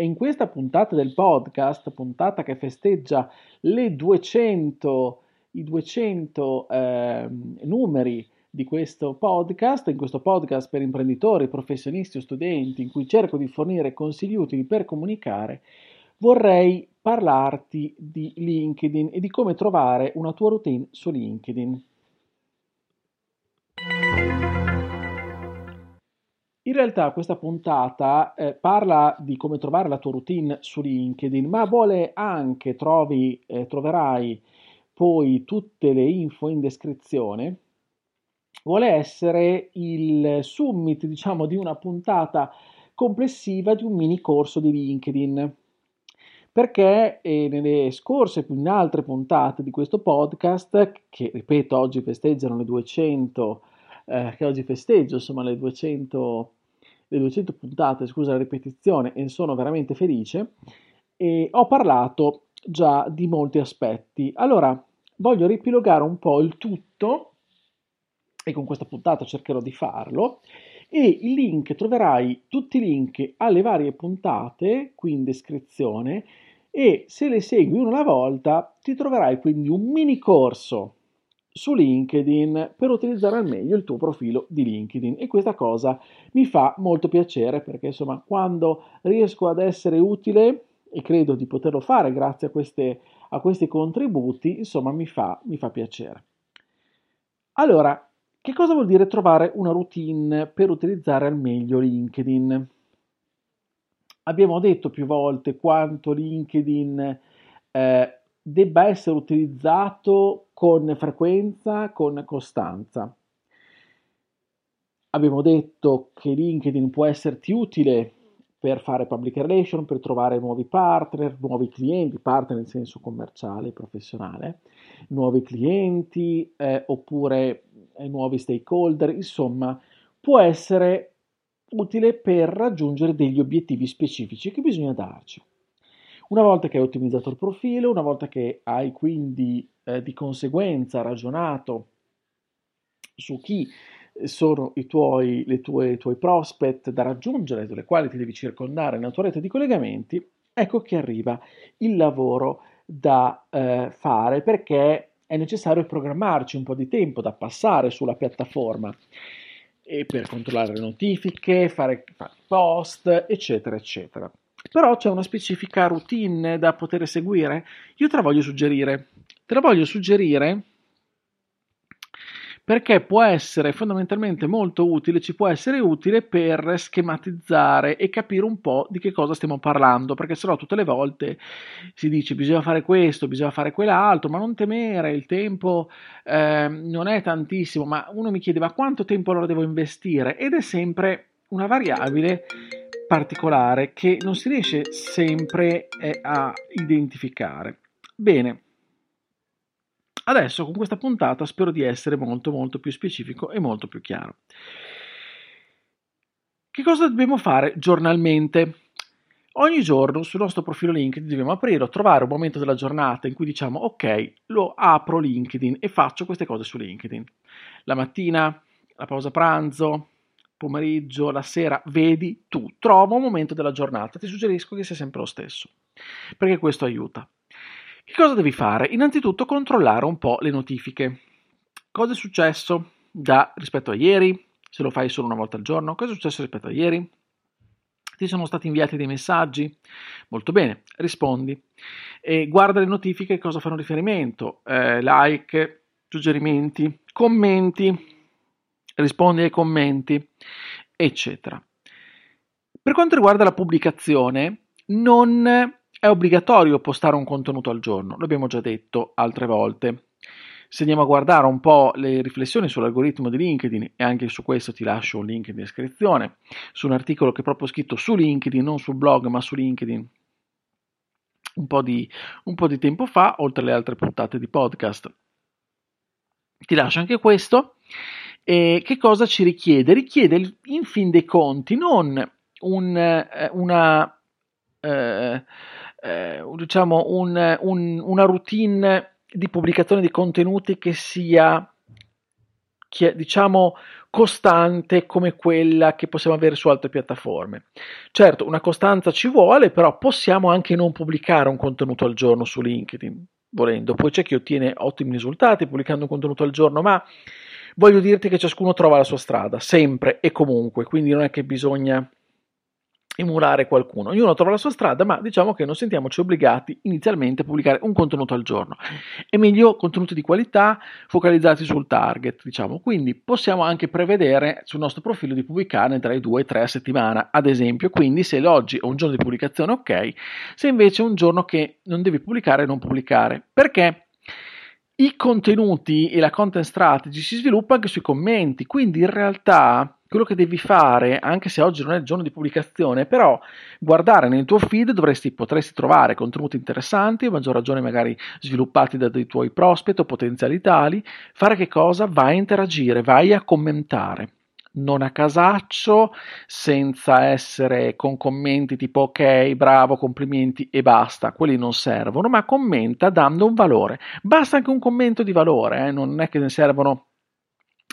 e in questa puntata del podcast, puntata che festeggia le 200, i 200 eh, numeri di questo podcast, in questo podcast per imprenditori, professionisti o studenti, in cui cerco di fornire consigli utili per comunicare, vorrei parlarti di LinkedIn e di come trovare una tua routine su LinkedIn. In realtà questa puntata eh, parla di come trovare la tua routine su LinkedIn, ma vuole anche, trovi, eh, troverai poi tutte le info in descrizione, vuole essere il summit, diciamo, di una puntata complessiva di un mini corso di LinkedIn. Perché eh, nelle scorse, in altre puntate di questo podcast, che ripeto oggi festeggiano le 200 eh, che oggi festeggio, insomma le 200, le 200 puntate, scusa la ripetizione, e sono veramente felice, e ho parlato già di molti aspetti. Allora, voglio ripilogare un po' il tutto, e con questa puntata cercherò di farlo, e il link, troverai tutti i link alle varie puntate qui in descrizione e se le segui una alla volta ti troverai quindi un mini corso su LinkedIn per utilizzare al meglio il tuo profilo di LinkedIn e questa cosa mi fa molto piacere perché insomma quando riesco ad essere utile e credo di poterlo fare grazie a, queste, a questi contributi insomma mi fa, mi fa piacere. Allora, che cosa vuol dire trovare una routine per utilizzare al meglio LinkedIn? Abbiamo detto più volte quanto LinkedIn eh, debba essere utilizzato con frequenza, con costanza. Abbiamo detto che LinkedIn può esserti utile per fare public relation, per trovare nuovi partner, nuovi clienti, partner in senso commerciale, professionale, nuovi clienti eh, oppure eh, nuovi stakeholder, insomma, può essere utile per raggiungere degli obiettivi specifici che bisogna darci. Una volta che hai ottimizzato il profilo, una volta che hai quindi eh, di conseguenza ragionato su chi sono i tuoi, le tue, i tuoi prospect da raggiungere, sulle quali ti devi circondare nella tua rete di collegamenti, ecco che arriva il lavoro da eh, fare perché è necessario programmarci un po' di tempo da passare sulla piattaforma e per controllare le notifiche, fare, fare post, eccetera, eccetera. Però c'è una specifica routine da poter seguire. Io te la voglio suggerire. Te la voglio suggerire perché può essere fondamentalmente molto utile, ci può essere utile per schematizzare e capire un po' di che cosa stiamo parlando, perché sennò tutte le volte si dice bisogna fare questo, bisogna fare quell'altro, ma non temere, il tempo eh, non è tantissimo, ma uno mi chiede ma quanto tempo allora devo investire? Ed è sempre una variabile particolare che non si riesce sempre eh, a identificare. Bene, adesso con questa puntata spero di essere molto molto più specifico e molto più chiaro. Che cosa dobbiamo fare giornalmente? Ogni giorno sul nostro profilo LinkedIn dobbiamo aprire o trovare un momento della giornata in cui diciamo ok, lo apro LinkedIn e faccio queste cose su LinkedIn. La mattina, la pausa pranzo, pomeriggio, la sera, vedi tu, trova un momento della giornata, ti suggerisco che sia sempre lo stesso, perché questo aiuta. Che cosa devi fare? Innanzitutto controllare un po' le notifiche. Cosa è successo da, rispetto a ieri? Se lo fai solo una volta al giorno, cosa è successo rispetto a ieri? Ti sono stati inviati dei messaggi? Molto bene, rispondi. E guarda le notifiche cosa fanno riferimento, eh, like, suggerimenti, commenti, rispondi ai commenti, eccetera. Per quanto riguarda la pubblicazione, non è obbligatorio postare un contenuto al giorno, l'abbiamo già detto altre volte. Se andiamo a guardare un po' le riflessioni sull'algoritmo di LinkedIn, e anche su questo ti lascio un link in descrizione, su un articolo che è proprio scritto su LinkedIn, non sul blog ma su LinkedIn, un po, di, un po' di tempo fa, oltre alle altre puntate di podcast. Ti lascio anche questo. E che cosa ci richiede? Richiede in fin dei conti non un, eh, una, eh, eh, diciamo un, un, una routine di pubblicazione di contenuti che sia diciamo costante come quella che possiamo avere su altre piattaforme. Certo, una costanza ci vuole, però possiamo anche non pubblicare un contenuto al giorno su LinkedIn, volendo. Poi c'è chi ottiene ottimi risultati pubblicando un contenuto al giorno, ma voglio dirti che ciascuno trova la sua strada, sempre e comunque, quindi non è che bisogna emulare qualcuno. Ognuno trova la sua strada, ma diciamo che non sentiamoci obbligati inizialmente a pubblicare un contenuto al giorno. È meglio contenuti di qualità focalizzati sul target, diciamo. Quindi possiamo anche prevedere sul nostro profilo di pubblicarne tra i due e tre a settimana, ad esempio. Quindi se oggi è un giorno di pubblicazione, ok. Se invece è un giorno che non devi pubblicare, non pubblicare. Perché? I contenuti e la content strategy si sviluppa anche sui commenti, quindi in realtà quello che devi fare, anche se oggi non è il giorno di pubblicazione, però guardare nel tuo feed dovresti, potresti trovare contenuti interessanti, a maggior ragione magari sviluppati da dei tuoi prospect o potenziali tali, fare che cosa? Vai a interagire, vai a commentare. Non a casaccio, senza essere con commenti tipo ok, bravo, complimenti e basta, quelli non servono, ma commenta dando un valore. Basta anche un commento di valore, eh? non è che ne servono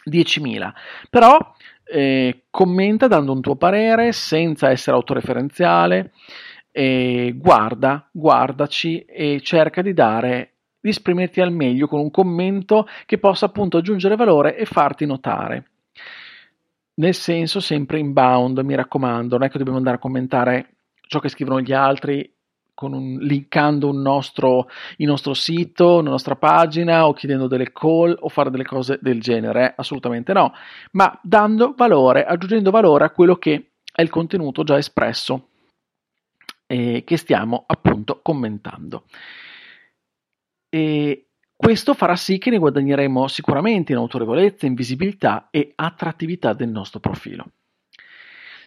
10.000, però eh, commenta dando un tuo parere senza essere autoreferenziale, eh, guarda, guardaci e cerca di dare di esprimerti al meglio con un commento che possa appunto aggiungere valore e farti notare. Nel senso sempre inbound, mi raccomando, non è che dobbiamo andare a commentare ciò che scrivono gli altri un, linkando un nostro, il nostro sito, la nostra pagina o chiedendo delle call o fare delle cose del genere, assolutamente no, ma dando valore, aggiungendo valore a quello che è il contenuto già espresso e che stiamo appunto commentando. E questo farà sì che ne guadagneremo sicuramente in autorevolezza, in visibilità e attrattività del nostro profilo.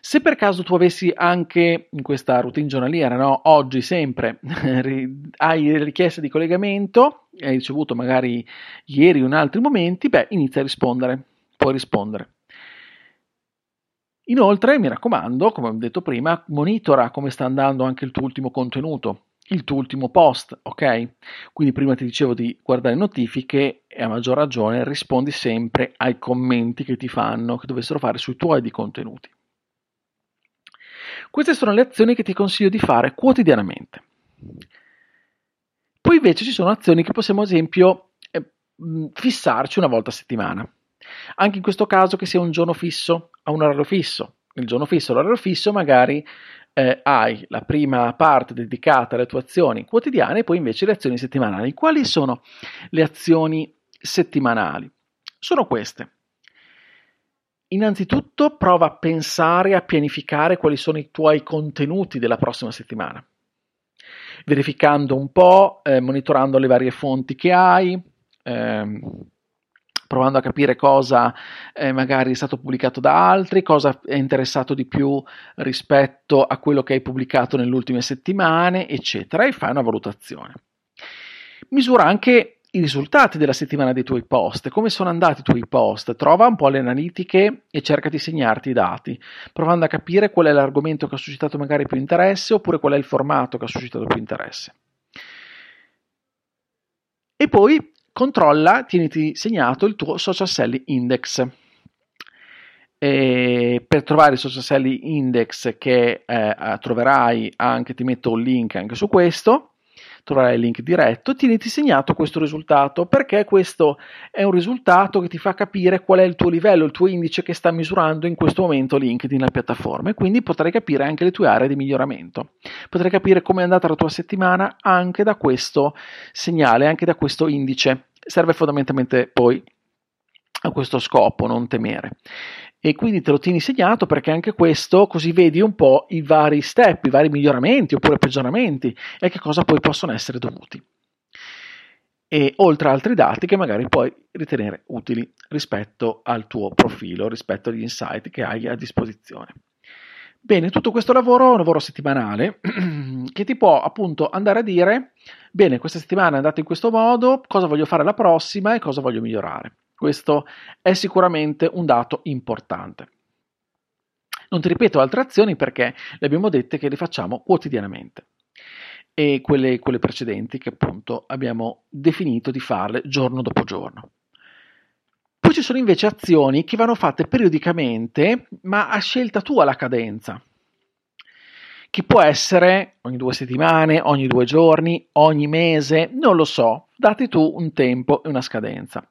Se per caso tu avessi anche in questa routine giornaliera, no, oggi sempre, hai richieste di collegamento, hai ricevuto magari ieri o in altri momenti, beh, inizia a rispondere, puoi rispondere. Inoltre, mi raccomando, come ho detto prima, monitora come sta andando anche il tuo ultimo contenuto, il tuo ultimo post, ok? Quindi prima ti dicevo di guardare notifiche e a maggior ragione rispondi sempre ai commenti che ti fanno, che dovessero fare sui tuoi di contenuti. Queste sono le azioni che ti consiglio di fare quotidianamente. Poi invece ci sono azioni che possiamo ad esempio eh, fissarci una volta a settimana. Anche in questo caso che sia un giorno fisso a un orario fisso. Il giorno fisso, l'orario fisso magari eh, hai la prima parte dedicata alle tue azioni quotidiane e poi invece le azioni settimanali. Quali sono le azioni settimanali? Sono queste. Innanzitutto prova a pensare, a pianificare quali sono i tuoi contenuti della prossima settimana, verificando un po', eh, monitorando le varie fonti che hai, ehm, provando a capire cosa eh, magari è stato pubblicato da altri, cosa è interessato di più rispetto a quello che hai pubblicato nelle ultime settimane, eccetera, e fai una valutazione. Misura anche i risultati della settimana dei tuoi post, come sono andati i tuoi post, trova un po' le analitiche e cerca di segnarti i dati, provando a capire qual è l'argomento che ha suscitato magari più interesse oppure qual è il formato che ha suscitato più interesse. E poi controlla, tieniti segnato il tuo social selling index. E per trovare il social selling index che eh, troverai anche, ti metto un link anche su questo troverai il link diretto, tieniti segnato questo risultato perché questo è un risultato che ti fa capire qual è il tuo livello, il tuo indice che sta misurando in questo momento LinkedIn, la piattaforma e quindi potrai capire anche le tue aree di miglioramento. Potrai capire come è andata la tua settimana anche da questo segnale, anche da questo indice. Serve fondamentalmente poi a questo scopo, non temere e quindi te lo tieni segnato perché anche questo così vedi un po' i vari step, i vari miglioramenti oppure peggioramenti e che cosa poi possono essere dovuti. E oltre a altri dati che magari puoi ritenere utili rispetto al tuo profilo, rispetto agli insight che hai a disposizione. Bene, tutto questo lavoro è un lavoro settimanale che ti può appunto andare a dire, bene, questa settimana è andata in questo modo, cosa voglio fare la prossima e cosa voglio migliorare. Questo è sicuramente un dato importante. Non ti ripeto altre azioni perché le abbiamo dette che le facciamo quotidianamente e quelle, quelle precedenti che appunto abbiamo definito di farle giorno dopo giorno. Poi ci sono invece azioni che vanno fatte periodicamente, ma a scelta tua la cadenza, che può essere ogni due settimane, ogni due giorni, ogni mese, non lo so, dati tu un tempo e una scadenza.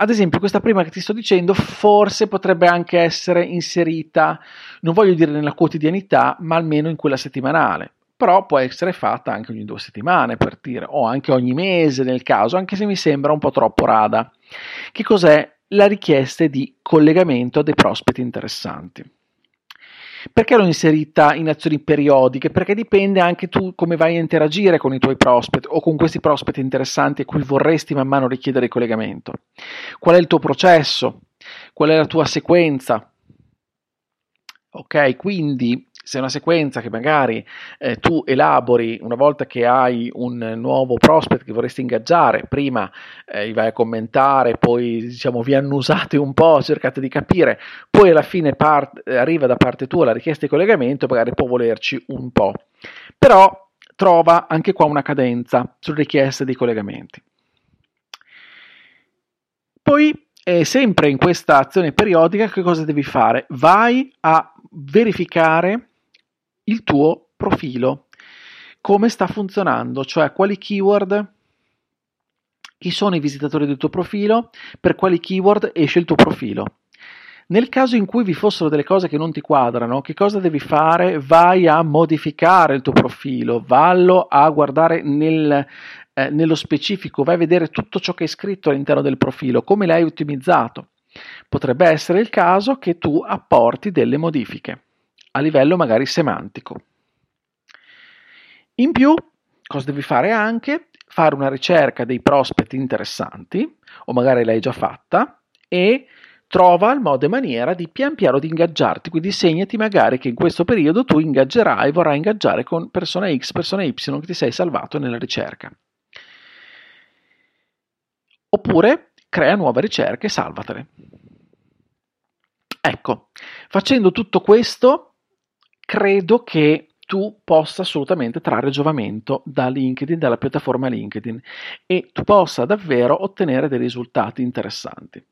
Ad esempio, questa prima che ti sto dicendo forse potrebbe anche essere inserita, non voglio dire nella quotidianità, ma almeno in quella settimanale però può essere fatta anche ogni due settimane per dire, o anche ogni mese nel caso, anche se mi sembra un po' troppo rada. Che cos'è la richiesta di collegamento dei prospect interessanti? Perché l'ho inserita in azioni periodiche? Perché dipende anche tu come vai a interagire con i tuoi prospect o con questi prospect interessanti a cui vorresti man mano richiedere il collegamento. Qual è il tuo processo? Qual è la tua sequenza? Ok, quindi se è una sequenza che magari eh, tu elabori una volta che hai un nuovo prospect che vorresti ingaggiare, prima eh, vai a commentare, poi diciamo vi annusate un po', cercate di capire, poi alla fine part- arriva da parte tua la richiesta di collegamento, magari può volerci un po'. Però trova anche qua una cadenza sulle richieste di collegamenti. Poi eh, sempre in questa azione periodica che cosa devi fare? Vai a verificare il tuo profilo. Come sta funzionando, cioè quali keyword, chi sono i visitatori del tuo profilo, per quali keyword esce il tuo profilo. Nel caso in cui vi fossero delle cose che non ti quadrano, che cosa devi fare? Vai a modificare il tuo profilo, vallo a guardare nel, eh, nello specifico, vai a vedere tutto ciò che è scritto all'interno del profilo, come l'hai ottimizzato. Potrebbe essere il caso che tu apporti delle modifiche a livello magari semantico. In più, cosa devi fare anche? Fare una ricerca dei prospect interessanti, o magari l'hai già fatta, e trova il modo e maniera di pian piano di ingaggiarti, quindi segnati magari che in questo periodo tu ingaggerai, vorrai ingaggiare con persona X, persona Y che ti sei salvato nella ricerca. Oppure crea nuove ricerche e salvatele. Ecco, facendo tutto questo credo che tu possa assolutamente trarre giovamento da LinkedIn, dalla piattaforma LinkedIn e tu possa davvero ottenere dei risultati interessanti.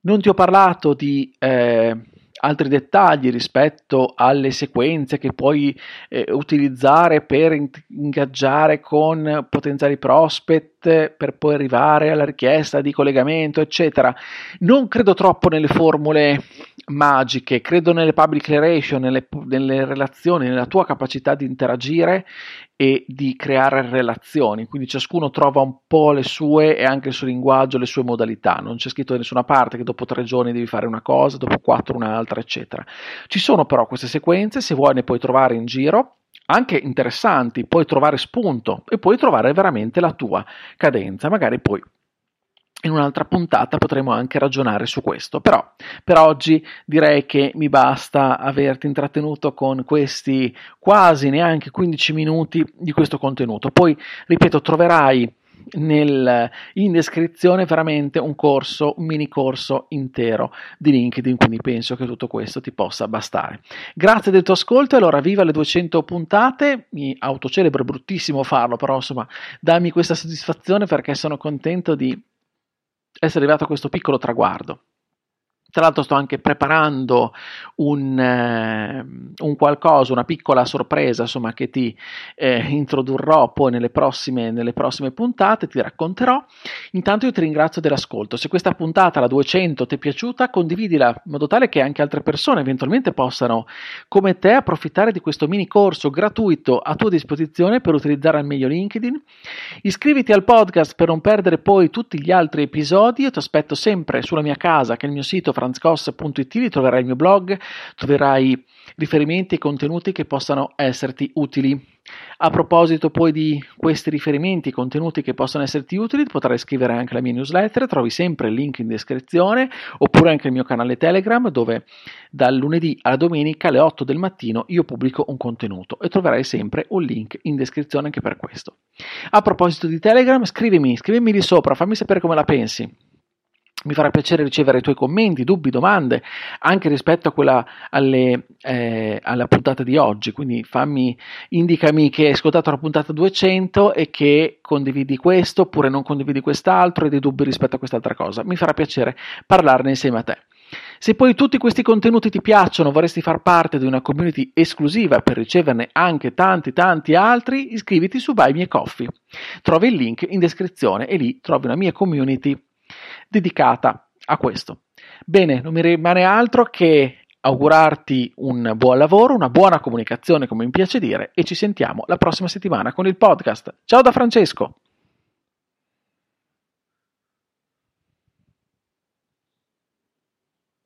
Non ti ho parlato di eh, altri dettagli rispetto alle sequenze che puoi eh, utilizzare per ingaggiare con potenziali prospect per poi arrivare alla richiesta di collegamento, eccetera. Non credo troppo nelle formule magiche, credo nelle public relation, nelle, nelle relazioni, nella tua capacità di interagire e di creare relazioni, quindi ciascuno trova un po' le sue e anche il suo linguaggio, le sue modalità, non c'è scritto da nessuna parte che dopo tre giorni devi fare una cosa, dopo quattro un'altra, eccetera. Ci sono però queste sequenze, se vuoi ne puoi trovare in giro, anche interessanti, puoi trovare spunto e puoi trovare veramente la tua cadenza, magari poi in un'altra puntata potremo anche ragionare su questo, però per oggi direi che mi basta averti intrattenuto con questi quasi neanche 15 minuti di questo contenuto. Poi, ripeto, troverai nel, in descrizione veramente un corso, un mini corso intero di LinkedIn, quindi penso che tutto questo ti possa bastare. Grazie del tuo ascolto, allora viva le 200 puntate, mi autocelebro, è bruttissimo farlo, però insomma dammi questa soddisfazione perché sono contento di essere arrivato a questo piccolo traguardo. Tra l'altro sto anche preparando un, eh, un, qualcosa, una piccola sorpresa insomma, che ti eh, introdurrò poi nelle prossime, nelle prossime, puntate, ti racconterò. Intanto io ti ringrazio dell'ascolto. Se questa puntata, la 200, ti è piaciuta, condividila in modo tale che anche altre persone eventualmente possano, come te, approfittare di questo mini corso gratuito a tua disposizione per utilizzare al meglio LinkedIn. Iscriviti al podcast per non perdere poi tutti gli altri episodi. Io ti aspetto sempre sulla mia casa, che è il mio sito franzcos.it troverai il mio blog, troverai riferimenti e contenuti che possano esserti utili. A proposito poi di questi riferimenti, contenuti che possono esserti utili, potrai scrivere anche la mia newsletter, trovi sempre il link in descrizione, oppure anche il mio canale Telegram dove dal lunedì alla domenica alle 8 del mattino io pubblico un contenuto e troverai sempre un link in descrizione anche per questo. A proposito di Telegram, scrivimi, scrivimi lì sopra, fammi sapere come la pensi. Mi farà piacere ricevere i tuoi commenti, dubbi, domande, anche rispetto quella alle, eh, alla puntata di oggi. Quindi fammi, indicami che hai ascoltato la puntata 200 e che condividi questo oppure non condividi quest'altro e dei dubbi rispetto a quest'altra cosa. Mi farà piacere parlarne insieme a te. Se poi tutti questi contenuti ti piacciono, vorresti far parte di una community esclusiva per riceverne anche tanti tanti altri, iscriviti su Buy Me Coffee. Trovi il link in descrizione e lì trovi una mia community dedicata a questo. Bene, non mi rimane altro che augurarti un buon lavoro, una buona comunicazione, come mi piace dire, e ci sentiamo la prossima settimana con il podcast. Ciao da Francesco!